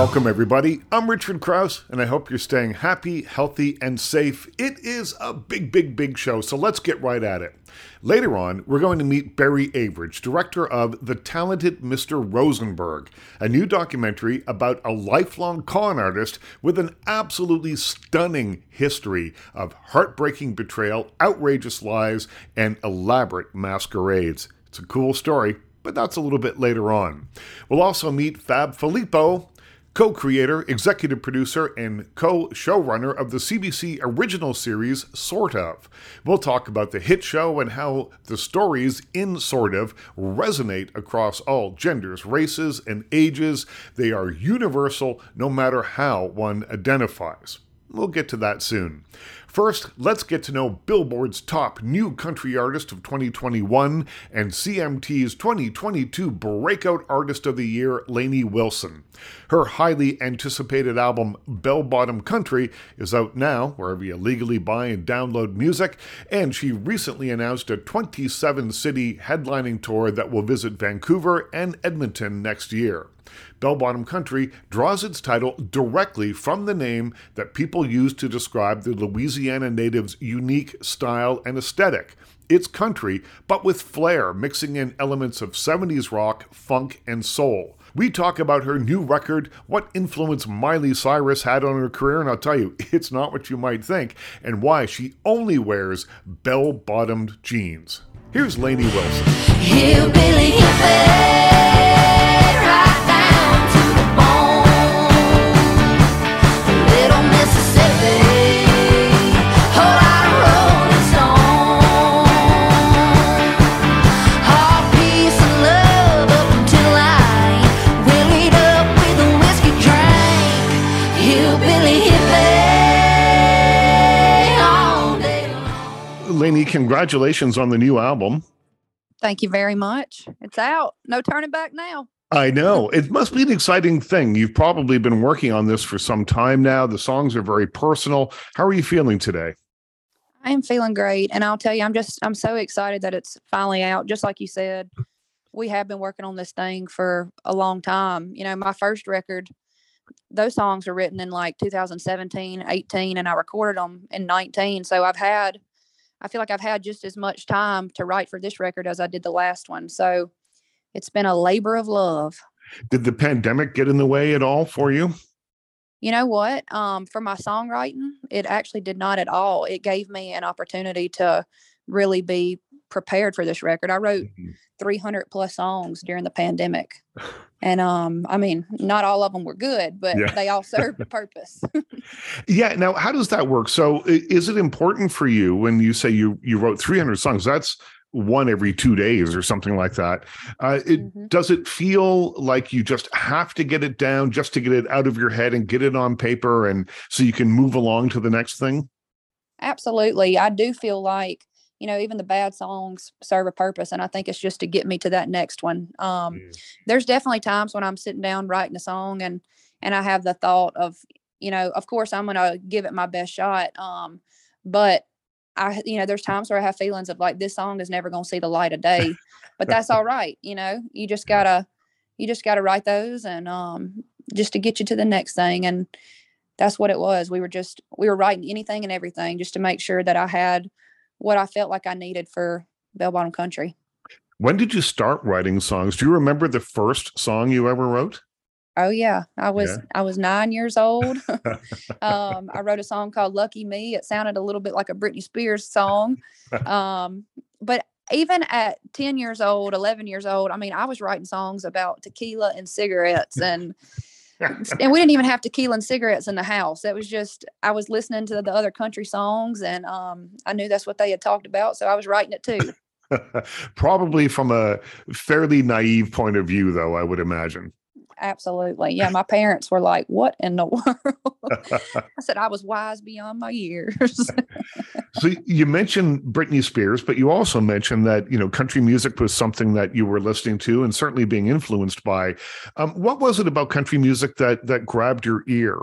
Welcome, everybody. I'm Richard Crouse, and I hope you're staying happy, healthy, and safe. It is a big, big, big show, so let's get right at it. Later on, we're going to meet Barry Avrich, director of The Talented Mr. Rosenberg, a new documentary about a lifelong con artist with an absolutely stunning history of heartbreaking betrayal, outrageous lies, and elaborate masquerades. It's a cool story, but that's a little bit later on. We'll also meet Fab Filippo, co creator, executive producer, and co showrunner of the CBC original series, Sort of. We'll talk about the hit show and how the stories in Sort of resonate across all genders, races, and ages. They are universal no matter how one identifies. We'll get to that soon. First, let's get to know Billboard's top new country artist of 2021 and CMT's 2022 Breakout Artist of the Year, Lainey Wilson. Her highly anticipated album, Bell Bottom Country, is out now, wherever you legally buy and download music, and she recently announced a 27 city headlining tour that will visit Vancouver and Edmonton next year. Bell Bottom Country draws its title directly from the name that people use to describe the Louisiana natives' unique style and aesthetic. It's country, but with flair, mixing in elements of 70s rock, funk, and soul. We talk about her new record, what influence Miley Cyrus had on her career, and I'll tell you, it's not what you might think, and why she only wears bell bottomed jeans. Here's Lainey Wilson. Lainey, congratulations on the new album. Thank you very much. It's out. No turning back now. I know. It must be an exciting thing. You've probably been working on this for some time now. The songs are very personal. How are you feeling today? I am feeling great. And I'll tell you, I'm just, I'm so excited that it's finally out. Just like you said, we have been working on this thing for a long time. You know, my first record, those songs were written in like 2017, 18, and I recorded them in 19. So I've had I feel like I've had just as much time to write for this record as I did the last one. So it's been a labor of love. Did the pandemic get in the way at all for you? You know what? Um, for my songwriting, it actually did not at all. It gave me an opportunity to really be prepared for this record. I wrote mm-hmm. 300 plus songs during the pandemic. And um I mean, not all of them were good, but yeah. they all served a purpose. yeah, now how does that work? So is it important for you when you say you you wrote 300 songs? That's one every two days or something like that. Uh, it, mm-hmm. Does it feel like you just have to get it down just to get it out of your head and get it on paper and so you can move along to the next thing? Absolutely. I do feel like you know even the bad songs serve a purpose and i think it's just to get me to that next one um, mm. there's definitely times when i'm sitting down writing a song and and i have the thought of you know of course i'm gonna give it my best shot um, but i you know there's times where i have feelings of like this song is never gonna see the light of day but that's all right you know? You just gotta you just gotta write those and um just to get you to the next thing and that's what it was. We were just we were writing anything and everything just to make sure that i had what I felt like I needed for Bell Bottom Country. When did you start writing songs? Do you remember the first song you ever wrote? Oh yeah, I was yeah. I was nine years old. um, I wrote a song called "Lucky Me." It sounded a little bit like a Britney Spears song, um, but even at ten years old, eleven years old, I mean, I was writing songs about tequila and cigarettes and and we didn't even have tequila and cigarettes in the house. It was just I was listening to the other country songs, and um, I knew that's what they had talked about, so I was writing it too. Probably from a fairly naive point of view, though, I would imagine. Absolutely. Yeah. My parents were like, What in the world? I said, I was wise beyond my years. so you mentioned Britney Spears, but you also mentioned that, you know, country music was something that you were listening to and certainly being influenced by. Um, what was it about country music that that grabbed your ear?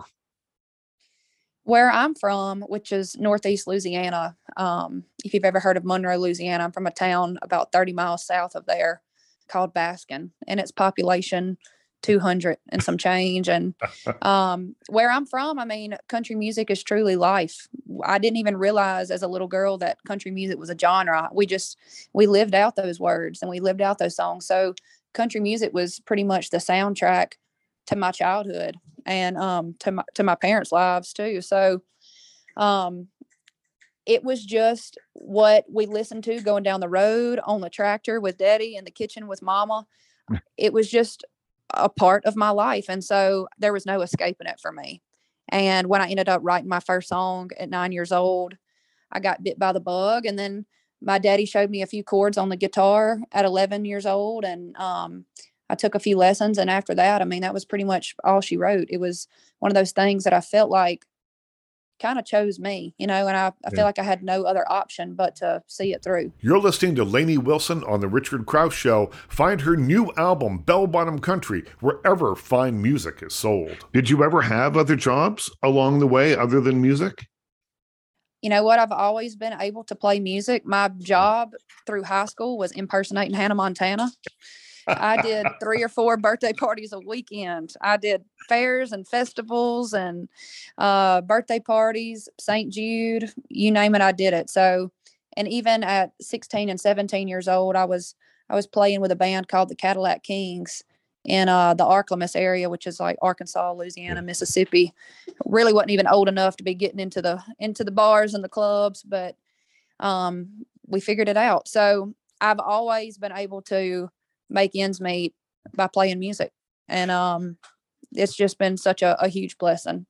Where I'm from, which is Northeast Louisiana, um, if you've ever heard of Monroe, Louisiana, I'm from a town about 30 miles south of there called Baskin, and its population 200 and some change. And um, where I'm from, I mean, country music is truly life. I didn't even realize as a little girl that country music was a genre. We just, we lived out those words and we lived out those songs. So country music was pretty much the soundtrack to my childhood and um, to my, to my parents' lives too. So um, it was just what we listened to going down the road on the tractor with daddy in the kitchen with mama. It was just a part of my life. And so there was no escaping it for me. And when I ended up writing my first song at nine years old, I got bit by the bug. And then my daddy showed me a few chords on the guitar at 11 years old. And um, I took a few lessons. And after that, I mean, that was pretty much all she wrote. It was one of those things that I felt like kind of chose me, you know, and I, I yeah. feel like I had no other option but to see it through. You're listening to Lainey Wilson on The Richard Crouse Show. Find her new album, Bell Bottom Country, wherever fine music is sold. Did you ever have other jobs along the way other than music? You know what? I've always been able to play music. My job through high school was impersonating Hannah Montana. I did three or four birthday parties a weekend. I did fairs and festivals and uh, birthday parties, St. Jude, you name it, I did it. So, and even at 16 and 17 years old, I was I was playing with a band called the Cadillac Kings in uh, the Ark-La-Miss area, which is like Arkansas, Louisiana, Mississippi. Really wasn't even old enough to be getting into the into the bars and the clubs, but um, we figured it out. So I've always been able to make ends meet by playing music. And um, it's just been such a, a huge blessing.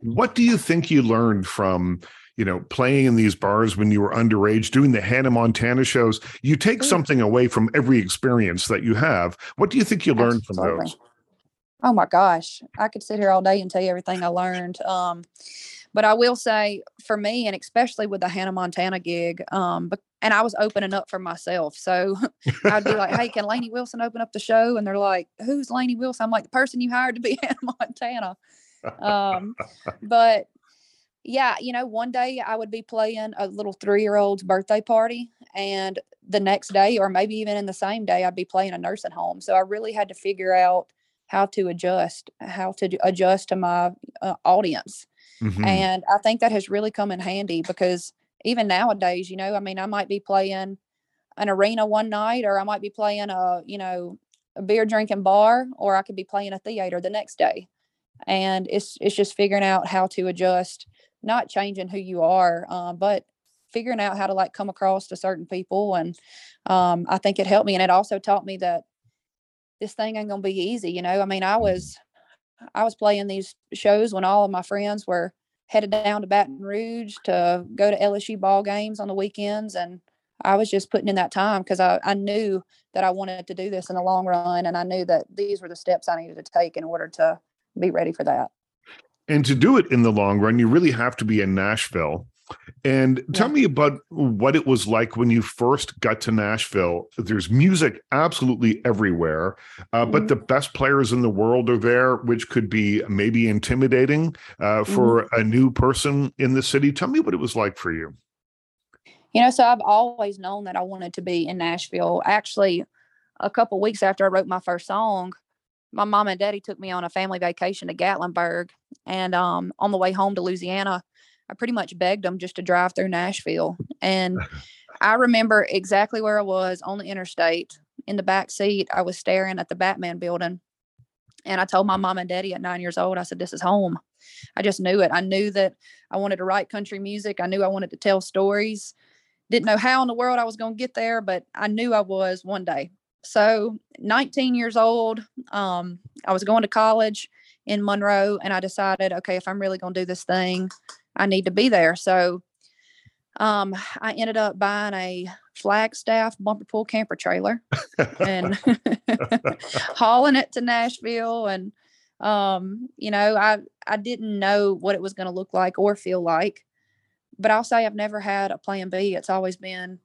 What do you think you learned from you know, playing in these bars when you were underage, doing the Hannah Montana shows, you take something away from every experience that you have. What do you think you learned Absolutely. from those? Oh my gosh, I could sit here all day and tell you everything I learned. Um, but I will say for me, and especially with the Hannah Montana gig, um, and I was opening up for myself. So I'd be like, hey, can Lainey Wilson open up the show? And they're like, who's Lainey Wilson? I'm like, the person you hired to be Hannah Montana. Um, but yeah, you know, one day I would be playing a little three year old's birthday party, and the next day, or maybe even in the same day, I'd be playing a nursing home. So I really had to figure out how to adjust, how to adjust to my uh, audience. Mm-hmm. And I think that has really come in handy because even nowadays, you know, I mean, I might be playing an arena one night or I might be playing a, you know, a beer drinking bar or I could be playing a theater the next day. And it's it's just figuring out how to adjust, not changing who you are, um, but figuring out how to like come across to certain people. And um, I think it helped me. And it also taught me that this thing ain't gonna be easy. You know, I mean, I mm-hmm. was I was playing these shows when all of my friends were headed down to Baton Rouge to go to LSU ball games on the weekends. And I was just putting in that time because I, I knew that I wanted to do this in the long run. And I knew that these were the steps I needed to take in order to be ready for that. And to do it in the long run, you really have to be in Nashville. And tell yeah. me about what it was like when you first got to Nashville. There's music absolutely everywhere, uh, mm-hmm. but the best players in the world are there, which could be maybe intimidating uh, for mm-hmm. a new person in the city. Tell me what it was like for you. You know, so I've always known that I wanted to be in Nashville. Actually, a couple weeks after I wrote my first song, my mom and daddy took me on a family vacation to Gatlinburg. And um, on the way home to Louisiana, I pretty much begged them just to drive through Nashville. And I remember exactly where I was on the interstate in the back seat. I was staring at the Batman building. And I told my mom and daddy at nine years old, I said, This is home. I just knew it. I knew that I wanted to write country music. I knew I wanted to tell stories. Didn't know how in the world I was going to get there, but I knew I was one day. So, 19 years old, um, I was going to college in Monroe, and I decided, okay, if I'm really going to do this thing, I need to be there. So um, I ended up buying a Flagstaff bumper pull camper trailer and hauling it to Nashville. And, um, you know, I, I didn't know what it was going to look like or feel like, but I'll say I've never had a plan B. It's always been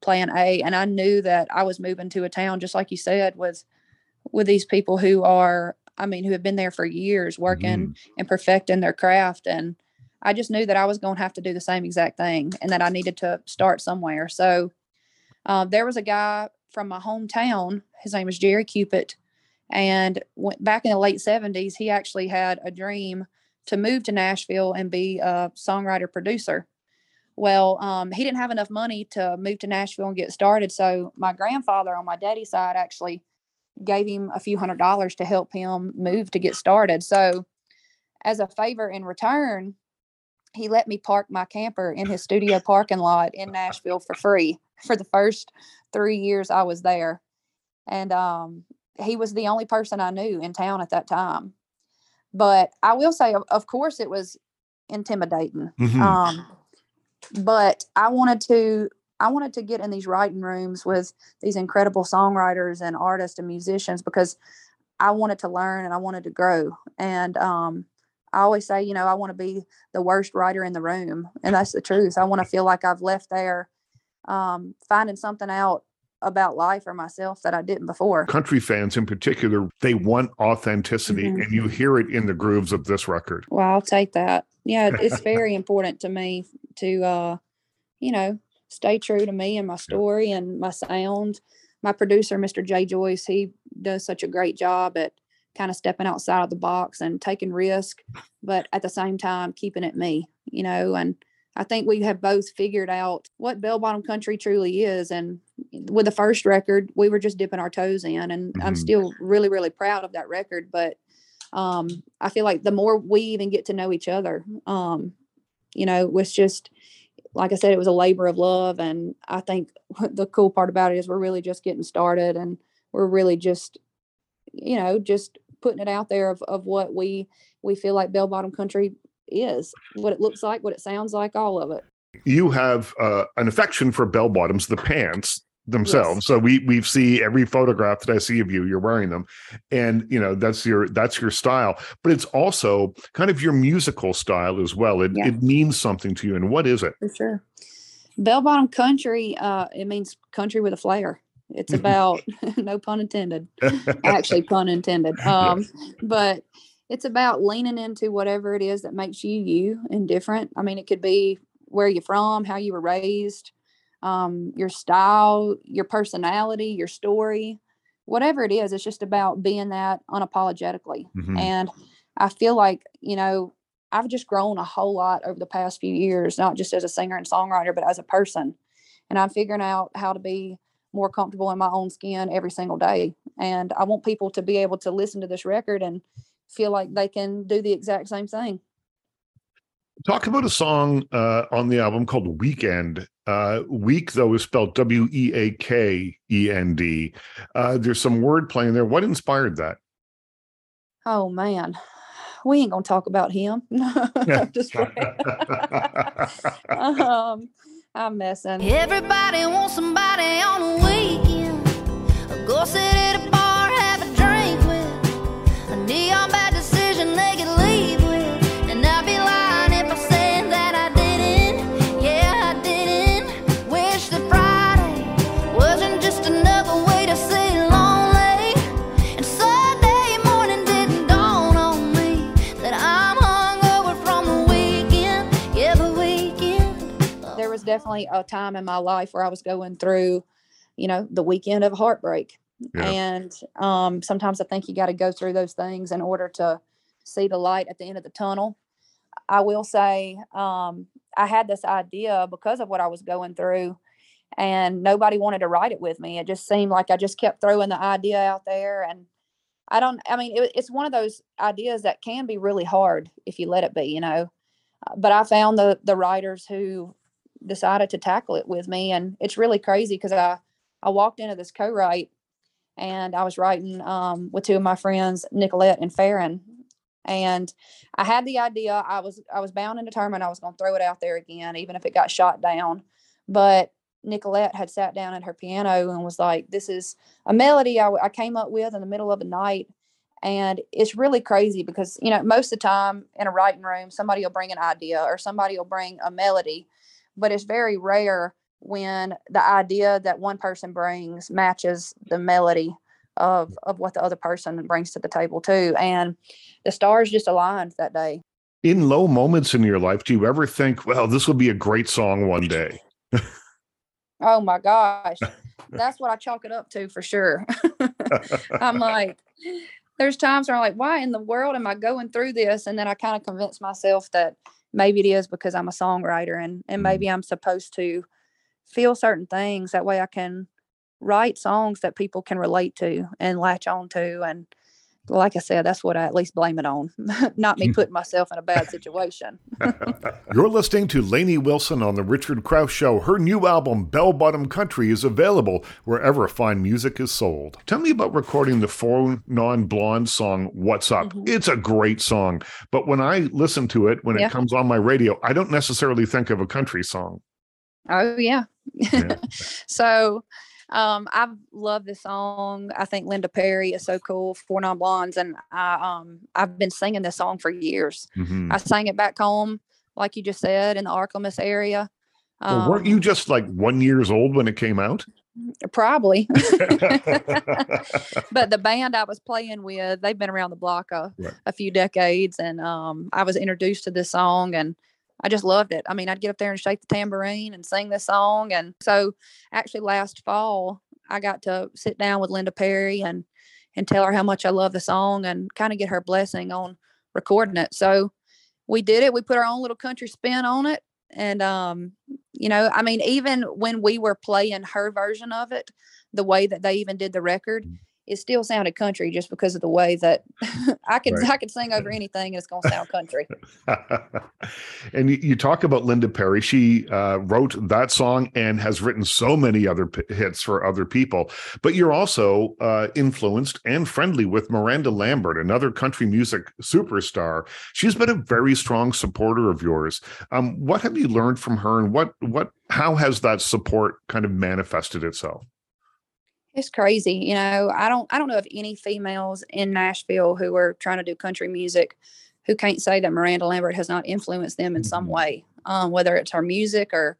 plan A. And I knew that I was moving to a town, just like you said, with, with these people who are, I mean, who have been there for years working mm. and perfecting their craft. And, I just knew that I was going to have to do the same exact thing and that I needed to start somewhere. So uh, there was a guy from my hometown. His name was Jerry Cupit. And went back in the late 70s, he actually had a dream to move to Nashville and be a songwriter producer. Well, um, he didn't have enough money to move to Nashville and get started. So my grandfather on my daddy's side actually gave him a few hundred dollars to help him move to get started. So as a favor in return, he let me park my camper in his studio parking lot in Nashville for free for the first three years I was there. And um, he was the only person I knew in town at that time. But I will say, of, course, it was intimidating. Mhm. Um, but I wanted to I wanted to get in these writing rooms with these incredible songwriters and artists and musicians because I wanted to learn and I wanted to grow. And um, I always say, you know, I want to be the worst writer in the room, and that's the truth. I want to feel like I've left there um, finding something out about life or myself that I didn't before. Country fans in particular, they want authenticity, Mhm. and you hear it in the grooves of this record. Well, I'll take that. Yeah, it's very important to me to, uh, you know, stay true to me and my story and my sound. My producer, Mr. Jay Joyce, he does such a great job at kind of stepping outside of the box and taking risk, but at the same time keeping it me, you know. And I think we have both figured out what bell bottom country truly is. And with the first record, we were just dipping our toes in, and I'm Mhm. still really, really proud of that record. But um, I feel like the more we even get to know each other, um, you know, it was just like I said, it was a labor of love, and I think the cool part about it is we're really just getting started, and we're really just, you know, just putting it out there of, of what we we feel like bell bottom country is, what it looks like, what it sounds like, all of it. You have uh, an affection for bell bottoms, the pants themselves. Yes. So we we see every photograph that I see of you, you're wearing them, and you know that's your that's your style. But it's also kind of your musical style as well. It Yeah. it means something to you. And what is it? For sure. Bell bottom country, uh, it means country with a flair. It's about no pun intended. Actually, pun intended. Um, but it's about leaning into whatever it is that makes you you and different. I mean, it could be where you're from, how you were raised, um, your style, your personality, your story, whatever it is. It's just about being that unapologetically. Mhm. And I feel like, you know, I've just grown a whole lot over the past few years, not just as a singer and songwriter, but as a person. And I'm figuring out how to be more comfortable in my own skin every single day. And I want people to be able to listen to this record and feel like they can do the exact same thing. Talk about a song uh, on the album called Weekend. Uh, week, though, is spelled W E A K E N D. Uh, there's some word playing there. What inspired that? Oh man, we ain't gonna talk about him. I'm just um, I'm messing. Everybody wants somebody on a weekend. Go sit at definitely a time in my life where I was going through, you know, the weekend of heartbreak. Yeah. And um, sometimes I think you got to go through those things in order to see the light at the end of the tunnel. I will say um, I had this idea because of what I was going through, and nobody wanted to write it with me. It just seemed like I just kept throwing the idea out there. And I don't, I mean, it, it's one of those ideas that can be really hard if you let it be, you know. Uh, But I found the the writers who decided to tackle it with me and it's really crazy because i i walked into this co-write and i was writing um, with two of my friends nicolette and farron and i had the idea i was i was bound and determined i was going to throw it out there again even if it got shot down but nicolette had sat down at her piano and was like this is a melody I came up with in the middle of the night and it's really crazy because you know most of the time in a writing room somebody will bring an idea or somebody will bring a melody but it's very rare when the idea that one person brings matches the melody of of what the other person brings to the table too and the stars just aligned that day In low moments in your life, do you ever think, well, this will be a great song one day? oh my gosh that's what i chalk it up to for sure i'm like there's times where I'm like, why in the world am I going through this? And then I kind of convince myself that maybe it is because I'm a songwriter and and Mhm. maybe I'm supposed to feel certain things. That way I can write songs that people can relate to and latch on to. And like I said, that's what I at least blame it on, not me putting myself in a bad situation. You're listening to Lainey Wilson on The Richard Crouse Show. Her new album, Bell Bottom Country, is available wherever fine music is sold. Tell me about recording the Four Non Blonde song, What's Up. Mhm. It's a great song, but when I listen to it, when Yeah. it comes on my radio, I don't necessarily think of a country song. Oh yeah. Yeah. so um I love this song. I think Linda Perry is so cool, Four Non Blondes, and I um I've been singing this song for years. Mhm. I sang it back home, like you just said, in the Ark-La-Miss area. Well, weren't you Um, just like one years old when it came out? probably? but the band I was playing with, they've been around the block a, Right. a few decades, and um, I was introduced to this song, and I just loved it. I mean, I'd get up there and shake the tambourine and sing this song, and so actually last fall I got to sit down with Linda Perry and and tell her how much I love the song and kind of get her blessing on recording it. So we did it. We put our own little country spin on it. And um, you know, I mean, even when we were playing her version of it, the way that they even did the record, Mm. It still sounded country just because of the way that I could Right. I could sing over anything and it's gonna sound country. and you, you talk about Linda Perry. She uh, wrote that song and has written so many other p- hits for other people. But you're also uh, influenced and friendly with Miranda Lambert, another country music superstar. She's been a very strong supporter of yours. Um, what have you learned from her, and what what how has that support kind of manifested itself? It's crazy. You know, I don't I don't know of any females in Nashville who are trying to do country music who can't say that Miranda Lambert has not influenced them in some Mhm. way. Um, whether it's her music or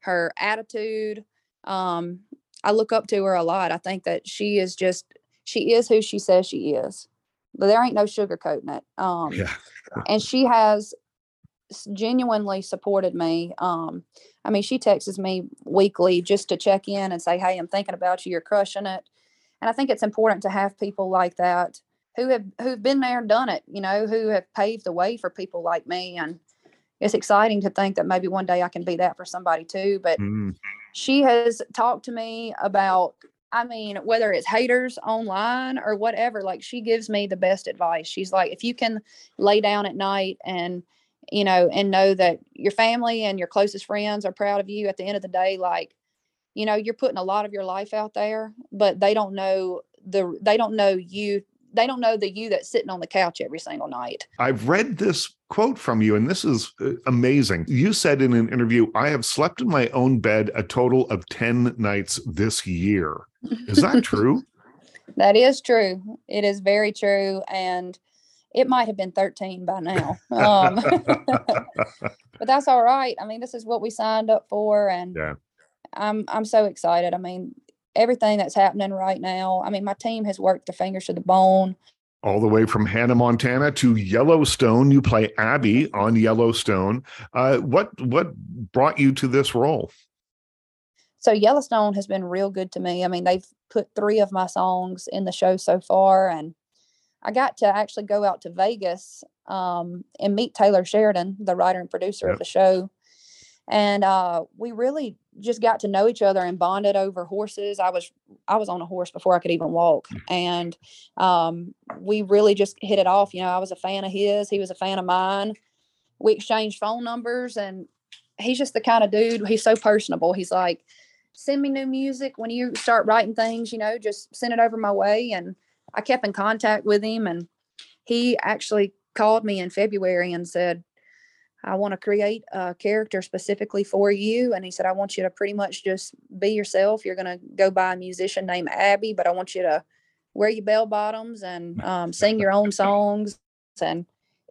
her attitude. Um, I look up to her a lot. I think that she is just she is who she says she is. But there ain't no sugarcoating it. Um Yeah. and she has genuinely supported me. Um, I mean, she texts me weekly just to check in and say, "Hey, I'm thinking about you. You're crushing it." And I think it's important to have people like that who have who've been there and done it. You know, who have paved the way for people like me. And it's exciting to think that maybe one day I can be that for somebody too. But Mm, she has talked to me about i mean whether it's haters online or whatever like she gives me the best advice she's like if you can lay down at night and you know and know that your family and your closest friends are proud of you at the end of the day like you know you're putting a lot of your life out there but they don't know the they don't know you they don't know the you that's sitting on the couch every single night I've read this quote from you, and this is uh, amazing. You said in an interview, I have slept in my own bed a total of 10 nights this year. Is that true? That is true. It is very true. And it might have been 13 by now. Um, but that's all right. I mean, this is what we signed up for. And Yeah. I'm, I'm so excited. I mean, everything that's happening right now. I mean, my team has worked their fingers to the bone. All the way from Hannah, Montana to Yellowstone. You play Abby on Yellowstone. Uh, what what brought you to this role? So Yellowstone has been real good to me. I mean, they've put three of my songs in the show so far, and I got to actually go out to Vegas um, and meet Taylor Sheridan, the writer and producer Yep. of the show. And uh, we really just got to know each other and bonded over horses. I was I was on a horse before I could even walk, and um, we really just hit it off. You know, I was a fan of his, he was a fan of mine. We exchanged phone numbers, and he's just the kind of dude. He's so personable. He's like, send me new music when you start writing things. You know, just send it over my way. And I kept in contact with him, and he actually called me in February and said, I want to create a character specifically for you. And he said, I want you to pretty much just be yourself. You're going to go by a musician named Abby, but I want you to wear your bell bottoms and um, sing your own songs. And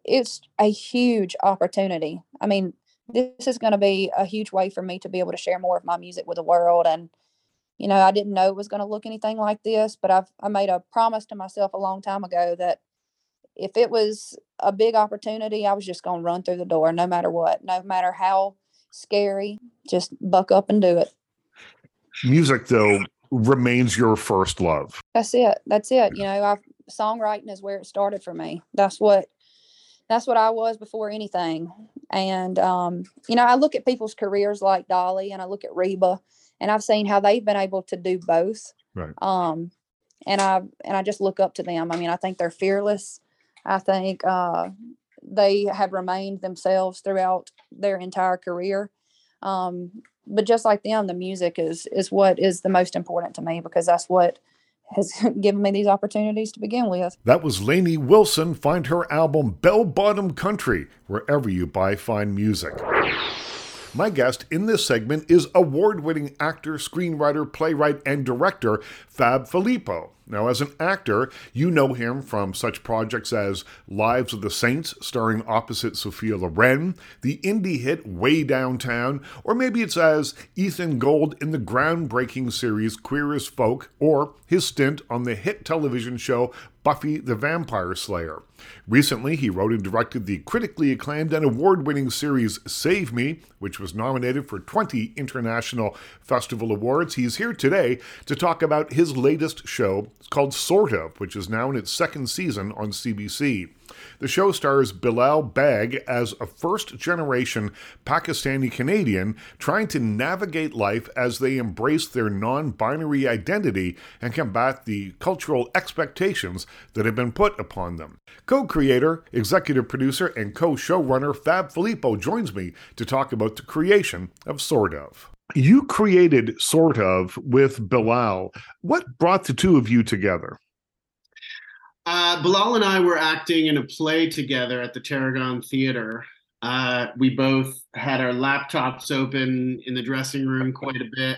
it's a huge opportunity. I mean, this is going to be a huge way for me to be able to share more of my music with the world. And, you know, I didn't know it was going to look anything like this, but I've, I made a promise to myself a long time ago that if it was a big opportunity, I was just going to run through the door no matter what, no matter how scary, just buck up and do it. Music, though, remains your first love. That's it. That's it. You know, I've songwriting is where it started for me. That's what that's what I was before anything. And um, you know, I look at people's careers like Dolly and I look at Reba and I've seen how they've been able to do both. Right. Um, and I and I just look up to them. I mean, I think they're fearless. I think uh, they have remained themselves throughout their entire career. Um, but just like them, the music is is what is the most important to me because that's what has given me these opportunities to begin with. That was Lainey Wilson. Find her album Bell Bottom Country wherever you buy fine music. My guest in this segment is award winning actor, screenwriter, playwright, and director Fab Filippo. Now, as an actor, you know him from such projects as Lives of the Saints, starring opposite Sophia Loren, the indie hit Way Downtown, or maybe it's as Ethan Gold in the groundbreaking series Queer as Folk, or his stint on the hit television show Buffy the Vampire Slayer. Recently, he wrote and directed the critically acclaimed and award winning series Save Me, which was nominated for 20 International Festival Awards. He's here today to talk about his latest show, it's called Sort of, which is now in its second season on CBC. The show stars Bilal Baig as a first generation Pakistani Canadian trying to navigate life as they embrace their non binary identity and combat the cultural expectations that have been put upon them. Co creator, executive producer, and co showrunner Fab Filippo joins me to talk about the creation of Sort of. You created Sort of with Bilal. What brought the two of you together? Uh, Bilal and I were acting in a play together at the Tarragon Theater. Uh, we both had our laptops open in the dressing room quite a bit,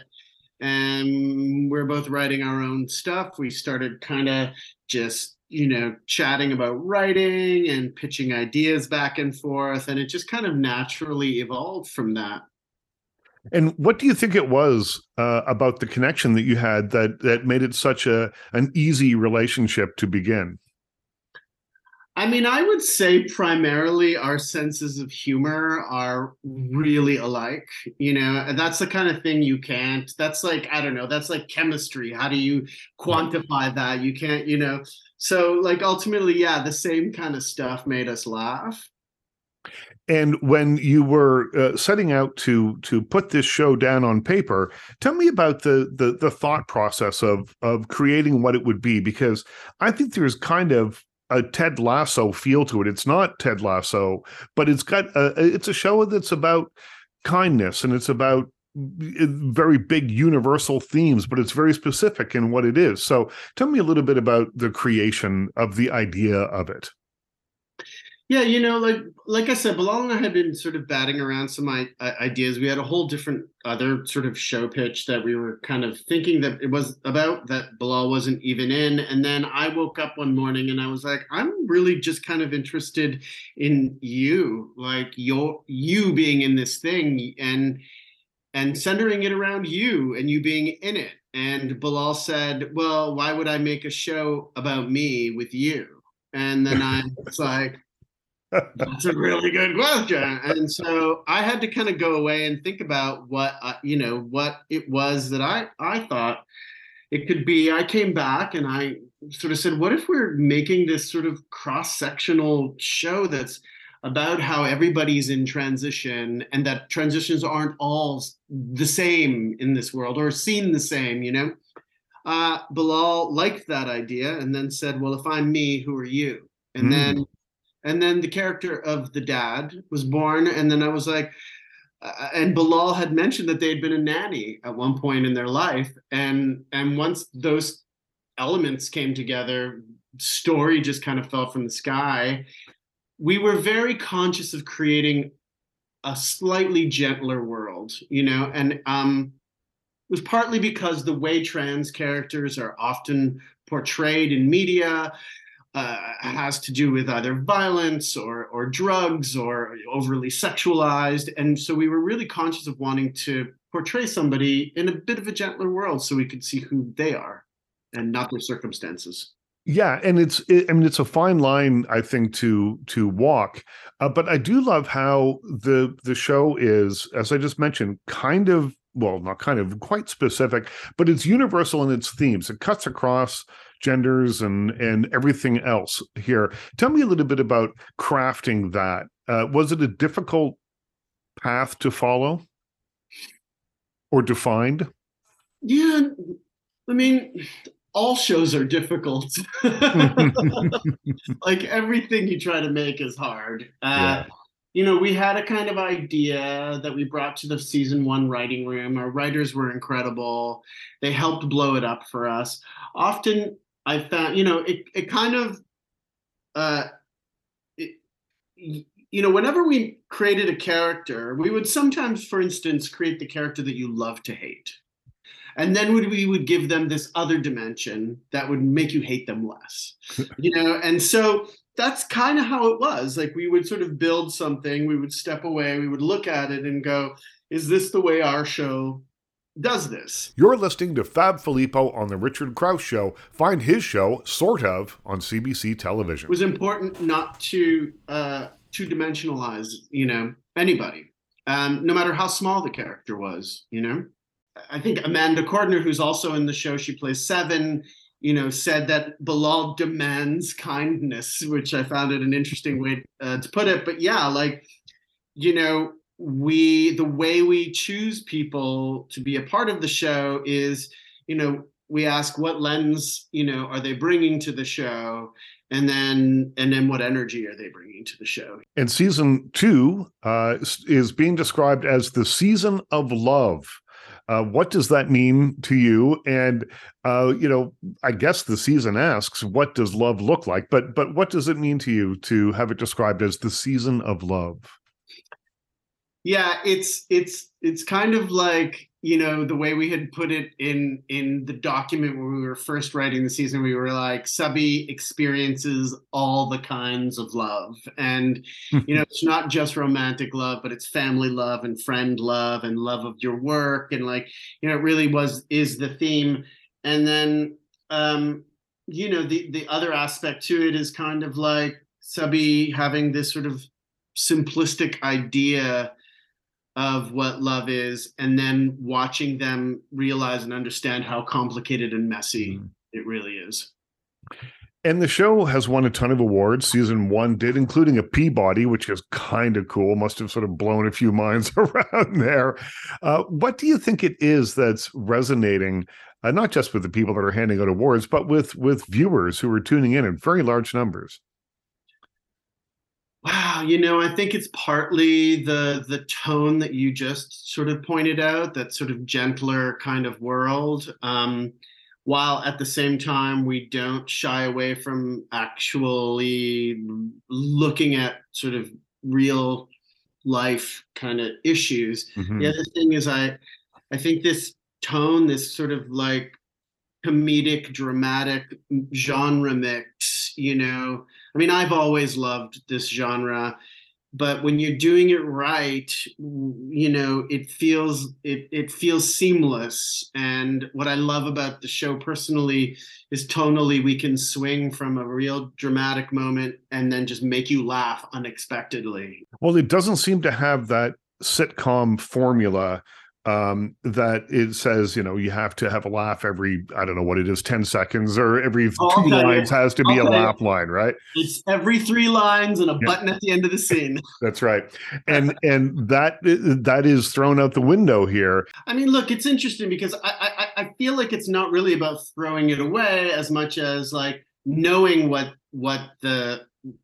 and we are both writing our own stuff. We started kind of just, you know, chatting about writing and pitching ideas back and forth, and it just kind of naturally evolved from that. And what do you think it was uh, about the connection that you had that that made it such a an easy relationship to begin? I mean, I would say primarily our senses of humor are really alike. You know, that's the kind of thing you can't. That's like I don't know. That's like chemistry. How do you quantify that? You can't. You know. So like ultimately, yeah, the same kind of stuff made us laugh. And when you were uh, setting out to to put this show down on paper, tell me about the, the the thought process of of creating what it would be, because I think there's kind of a Ted Lasso feel to it. It's not Ted Lasso, but it's got a, it's a show that's about kindness and it's about uh, very big universal themes, but it's very specific in what it is. So tell me a little bit about the creation of the idea of it. Yeah, you know, like like I said, Bilal and I had been sort of batting around some ideas. We had a whole different other sort of show pitch that we were kind of thinking that it was about that Bilal wasn't even in. And then I woke up one morning and I was like, I'm really just kind of interested in you, like your you being in this thing and and centering it around you and you being in it. And Bilal said, Well, why would I make a show about me with you? And then I was like, that's a really good question. And so I had to kind of go away and think about what uh, you know what it was that I I thought it could be. I came back and I sort of said, what if we're making this sort of cross sectional show that's about how everybody's in transition and that transitions aren't all the same in this world or seen the same, you know? Uh, Bilal liked that idea and then said, well, if I'm me, who are you? And mm. then and then the character of the dad was born and then i was like uh, and bilal had mentioned that they had been a nanny at one point in their life and and once those elements came together story just kind of fell from the sky. We were very conscious of creating a slightly gentler world you know and um it was partly because the way trans characters are often portrayed in media uh, has to do with either violence or or drugs or overly sexualized, and so we were really conscious of wanting to portray somebody in a bit of a gentler world, so we could see who they are and not their circumstances. Yeah, and it's it, I mean it's a fine line I think to to walk, uh, but I do love how the the show is, as I just mentioned, kind of well not kind of quite specific, but it's universal in its themes. It cuts across genders and and everything else here. Tell me a little bit about crafting that. Uh, was it a difficult path to follow or to find? Yeah, I mean, all shows are difficult. like everything you try to make is hard. Uh, Yeah. You know, we had a kind of idea that we brought to the season one writing room. Our writers were incredible. They helped blow it up for us. Often I found, you know, it, it kind of, uh, it, you know, whenever we created a character, we would sometimes, for instance, create the character that you love to hate. And then would we would give them this other dimension that would make you hate them less. You know and so that's kind of how it was. Like we would sort of build something we would step away we would look at it and go is this the way our show does this You're listening to Fab Filippo on the Richard Crouse Show. Find his show, Sort of, on CBC television. it was important not to uh two dimensionalize you know anybody um no matter how small the character was you know i think amanda cordner who's also in the show she plays seven you know said that bilal demands kindness which i found it an interesting way uh, to put it but yeah like you know we the way we choose people to be a part of the show is you know we ask what lens you know are they bringing to the show and then and then what energy are they bringing to the show And season two uh, is being described as the season of love. Uh, what does that mean to you? And uh, you know, I guess the season asks, "What does love look like?" But but what does it mean to you to have it described as the season of love? Yeah it's it's it's kind of like you know the way we had put it in in the document when we were first writing the season we were like Sabi experiences all the kinds of love. And you know it's not just romantic love but it's family love and friend love and love of your work and like you know it really was is the theme. And then um you know the the other aspect to it is kind of like Sabi having this sort of simplistic idea of what love is and then watching them realize and understand how complicated and messy Mhm. it really is And the show has won a ton of awards. Season one did, including a Peabody, which is kind of cool. Must have sort of blown a few minds around there. Uh, what do you think it is that's resonating, uh, not just with the people that are handing out awards, but with with viewers who are tuning in in very large numbers? Wow you know i think it's partly the the tone that you just sort of pointed out that sort of gentler kind of world um while at the same time we don't shy away from actually looking at sort of real life kind of issues Mhm. the other thing is i i think this tone this sort of like comedic dramatic genre mix you know i mean i've always loved this genre but when you're doing it right you know it feels it it feels seamless. And what i love about the show personally is tonally we can swing from a real dramatic moment and then just make you laugh unexpectedly. Well, it doesn't seem to have that sitcom formula um that it says you know you have to have a laugh every i don't know what it is 10 seconds or every Oh, two lines has to be I'll a laugh line right it's every three lines and a Yeah. button at the end of the scene That's right. And and that that is thrown out the window here. I mean, look, it's interesting because I, I I feel like it's not really about throwing it away as much as like knowing what what the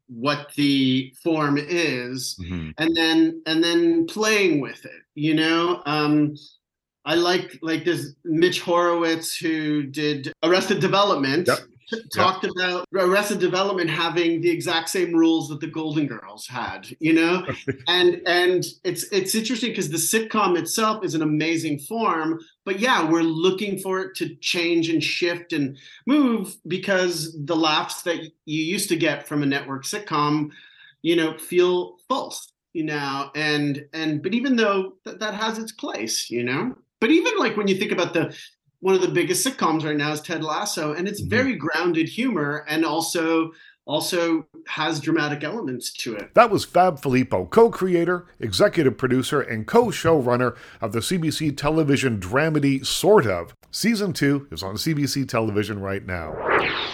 what the form is and then and then playing with it you know? Um i like like this mitch hurwitz who did arrested development. Yep. Talked about arrested development having the exact same rules that the golden girls had you know? And and it's it's interesting because the sitcom itself is an amazing form but yeah we're looking for it to change and shift and move because the laughs that you used to get from a network sitcom you know feel false you know? And and but even though that, that has its place you know? But even like when you think about the one of the biggest sitcoms right now is ted lasso and it's Mhm. very grounded humor and also also has dramatic elements to it. That was Fab Filippo, co creator, executive producer, and co showrunner of the CBC television dramedy Sort of. Season 2 is on CBC television right now.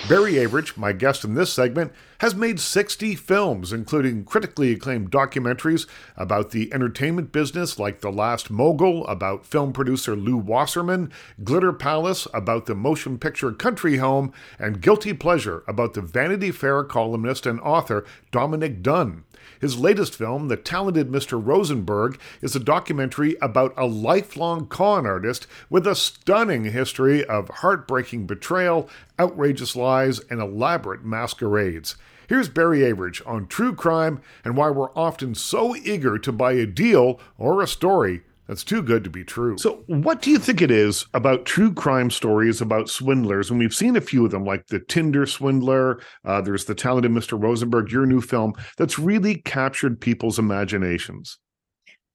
Barry Avrich, my guest in this segment, has made 60 films, including critically acclaimed documentaries about the entertainment business like The Last Mogul, about film producer Lew Wasserman, Glitter Palace, about the motion picture Country Home, and Guilty Pleasure, about the Vanity Fair columnist and author Dominic Dunne. His latest film, The Talented Mr. Rosenberg, is a documentary about a lifelong con artist with a stunning history of heartbreaking betrayal, outrageous lies, and elaborate masquerades. Here's Barry Avrich on true crime and why we're often so eager to buy a deal or a story that's too good to be true. So, what do you think it is about true crime stories about swindlers? And we've seen a few of them, like the Tinder swindler. Uh, there's the talented Mr. Rosenberg, your new film, that's really captured people's imaginations.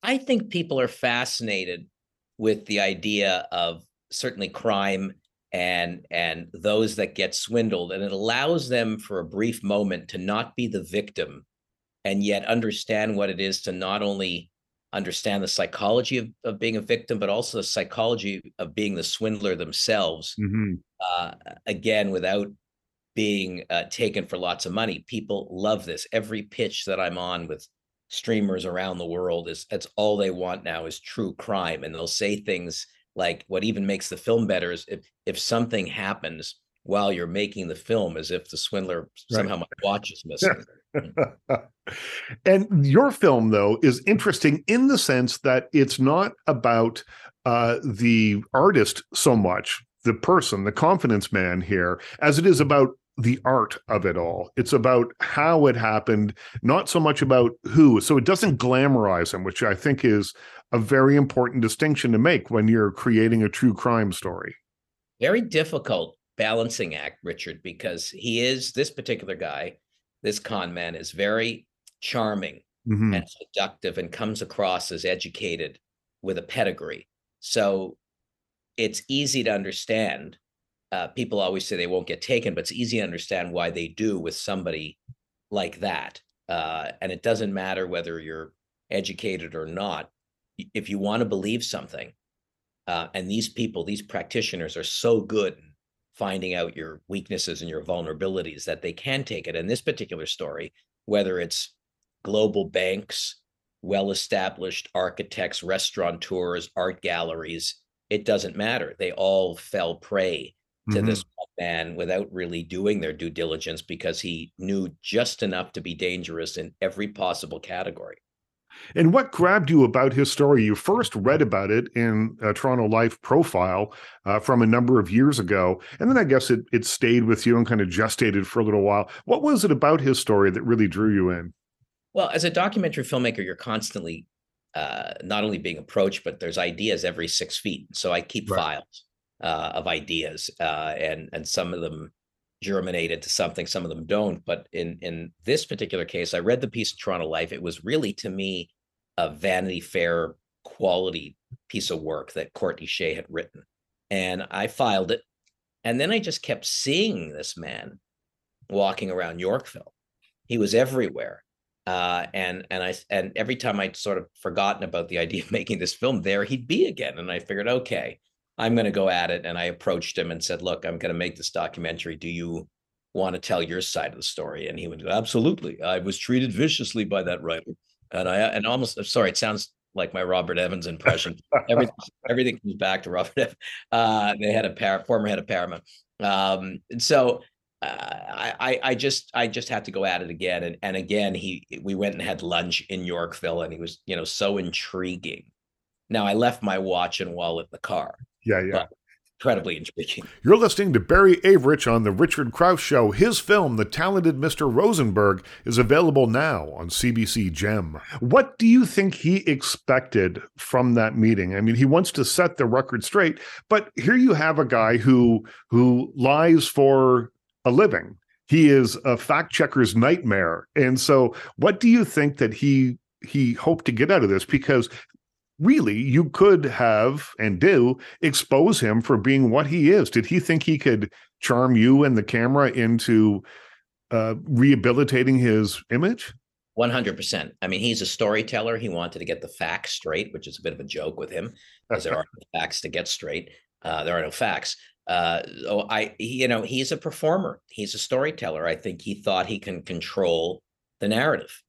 I think people are fascinated with the idea of certainly crime and and those that get swindled and it allows them for a brief moment to not be the victim and yet understand what it is to not only understand the psychology of, of being a victim but also the psychology of being the swindler themselves Mm-hmm. uh, again without being uh, taken for lots of money people love this every pitch that i'm on with streamers around the world is that's all they want now is true crime and they'll say things like what even makes the film better is if if something happens while you're making the film as if the swindler Right. somehow my watch is missing and your film, though, is interesting in the sense that it's not about uh, the artist so much, the person, the confidence man here, as it is about the art of it all. It's about how it happened, not so much about who. So it doesn't glamorize him, which I think is a very important distinction to make when you're creating a true crime story. very difficult balancing act richard because he is this particular guy this con man is very charming Mhm. and seductive and comes across as educated with a pedigree. So it's easy to understand. Uh, people always say they won't get taken, but it's easy to understand why they do with somebody like that. Uh, and it doesn't matter whether you're educated or not. If you want to believe something, uh, and these people, these practitioners are so good finding out your weaknesses and your vulnerabilities that they can take it. In this particular story, whether it's global banks, well established architects, restaurateurs, art galleries, it doesn't matter. They all fell prey to Mhm. this man without really doing their due diligence because he knew just enough to be dangerous in every possible category. And what grabbed you about his story? You first read about it in a Toronto Life profile uh, from a number of years ago, and then I guess it it stayed with you and kind of gestated for a little while. What was it about his story that really drew you in? Well, as a documentary filmmaker, you're constantly uh, not only being approached, but there's ideas every six feet. So I keep Right. files uh, of ideas, uh, and and some of them germinate into something, some of them don't. But in in this particular case, I read the piece of Toronto Life. It was really to me a Vanity Fair quality piece of work that Courtney Shea had written, and I filed it. And then I just kept seeing this man walking around Yorkville. He was everywhere uh, and and I and every time I'd sort of forgotten about the idea of making this film, there he'd be again. And I figured, okay, I'm going to go at it. And I approached him and said, look, I'm going to make this documentary. Do you want to tell your side of the story? And he went, absolutely. I was treated viciously by that writer, and I and almost sorry, it sounds like my Robert Evans impression. everything everything comes back to Robert Evans. Uh, they had a par- former head of Paramount. Um, and so uh, I, I I just I just had to go at it again and and again he we went and had lunch in Yorkville and he was you know so intriguing. Now I left my watch and wallet in the car. Yeah, yeah. But- Incredibly intriguing. You're listening to Barry Avrich on The Richard Crouse Show. His film, The Talented Mr. Rosenberg, is available now on CBC Gem. What do you think he expected from that meeting? I mean, he wants to set the record straight, but here you have a guy who who lies for a living. He is a fact checker's nightmare. And so what do you think that he he hoped to get out of this? Because really you could have and do expose him for being what he is did he think he could charm you and the camera into uh, rehabilitating his image? 100%. I mean, he's a storyteller. He wanted to get the facts straight, which is a bit of a joke with him because there are no facts to get straight. Uh, there are no facts. Uh, so I, you know, he's a performer. He's a storyteller. I think he thought he can control the narrative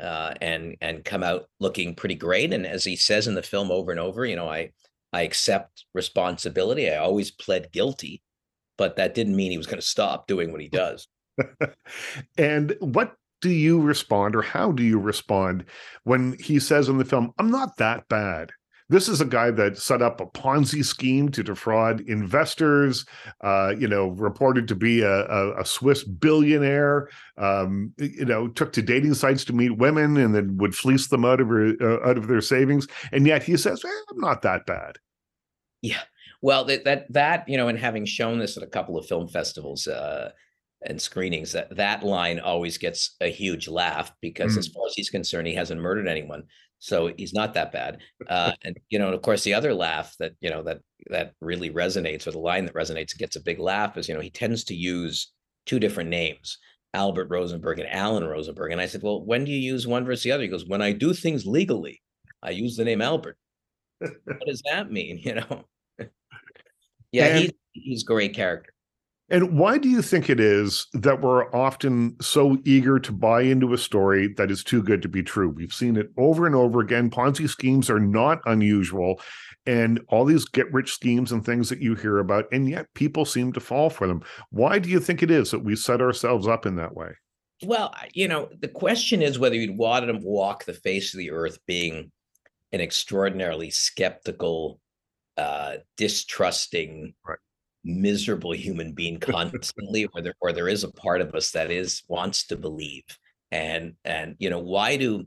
uh, and and come out looking pretty great. And as he says in the film over and over, you know, I I accept responsibility. I always pled guilty, but that didn't mean he was going to stop doing what he does. and what do you respond or how do you respond when he says in the film, I'm not that bad? This is a guy that set up a Ponzi scheme to defraud investors. Uh, you know, reported to be a, a, a Swiss billionaire. Um, you know, took to dating sites to meet women and then would fleece them out of her, uh, out of their savings. And yet he says, eh, "I'm not that bad." Yeah, well, that that that you know, and having shown this at a couple of film festivals. Uh, and screenings that that line always gets a huge laugh because mm. as far as he's concerned he hasn't murdered anyone so he's not that bad. Uh, and you know, of course, the other laugh that you know that that really resonates, or the line that resonates and gets a big laugh, is you know he tends to use two different names, Albert Rosenberg and Alan Rosenberg. And I said, well, when do you use one versus the other? He goes, when I do things legally, I use the name Albert. what does that mean? You know? yeah, and- he's he's great character. And why do you think it is that we're often so eager to buy into a story that is too good to be true? We've seen it over and over again. Ponzi schemes are not unusual, and all these get rich schemes and things that you hear about, and yet people seem to fall for them. Why do you think it is that we set ourselves up in that way? Well, you know, the question is whether you'd want to walk the face of the earth being an extraordinarily skeptical, uh, distrusting, right miserable human being constantly or there or there is a part of us that is wants to believe. And and you know why do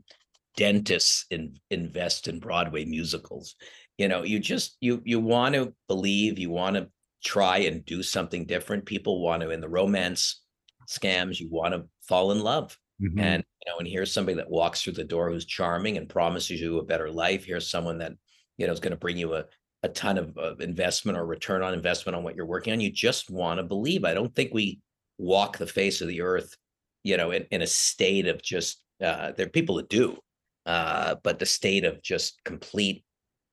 dentists in, invest in broadway musicals? You know you just you you want to believe you want to try and do something different. People want to in the romance scams you want to fall in love. Mm-hmm. and you know and here's somebody that walks through the door who's charming and promises you a better life. Here's someone that you know is going to bring you a a ton of, of investment or return on investment on what you're working on. You just want to believe. I don't think we walk the face of the earth, you know, in, in a state of just uh, there are people that do, uh, but the state of just complete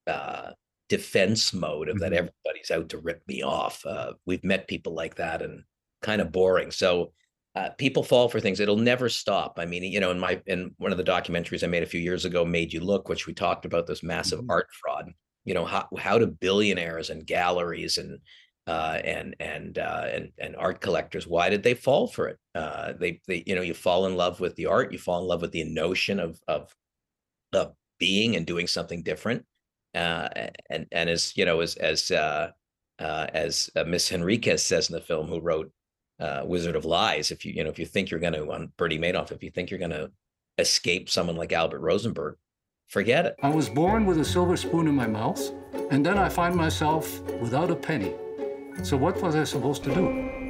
uh, defense mode of mm-hmm. that everybody's out to rip me off. Uh, we've met people like that and kind of boring. So uh, people fall for things. It'll never stop. I mean, you know, in my in one of the documentaries I made a few years ago, "Made You Look," which we talked about this massive mm-hmm. art fraud you know how how do billionaires and galleries and uh, and and uh, and and art collectors why did they fall for it? Uh, they they you know you fall in love with the art you fall in love with the notion of of of being and doing something different. Uh, and and as you know as as uh, uh, as Miss Henriques says in the film who wrote Wizard of Lies if you you know if you think you're going to on Bernie Madoff if you think you're going to escape someone like Albert Rosenberg forget it. I was born with a silver spoon in my mouth, and then I find myself without a penny. So what was I supposed to do?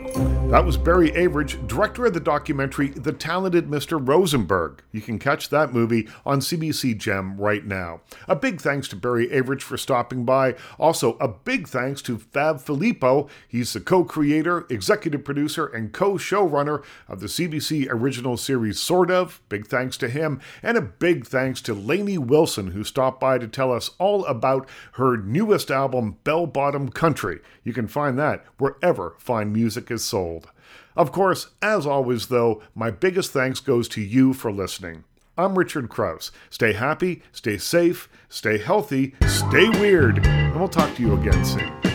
That was Barry Avrich, director of the documentary The Talented Mr. Rosenberg. You can catch that movie on CBC Gem right now. A big thanks to Barry Avrich for stopping by. Also, a big thanks to Fab Filippo. He's the co creator, executive producer, and co showrunner of the CBC original series Sort of. Big thanks to him. And a big thanks to Lainey Wilson, who stopped by to tell us all about her newest album, Bell Bottom Country. You can find that wherever fine music is sold. Of course, as always, though, my biggest thanks goes to you for listening. I'm Richard Crouse. Stay happy, stay safe, stay healthy, stay weird, and we'll talk to you again soon.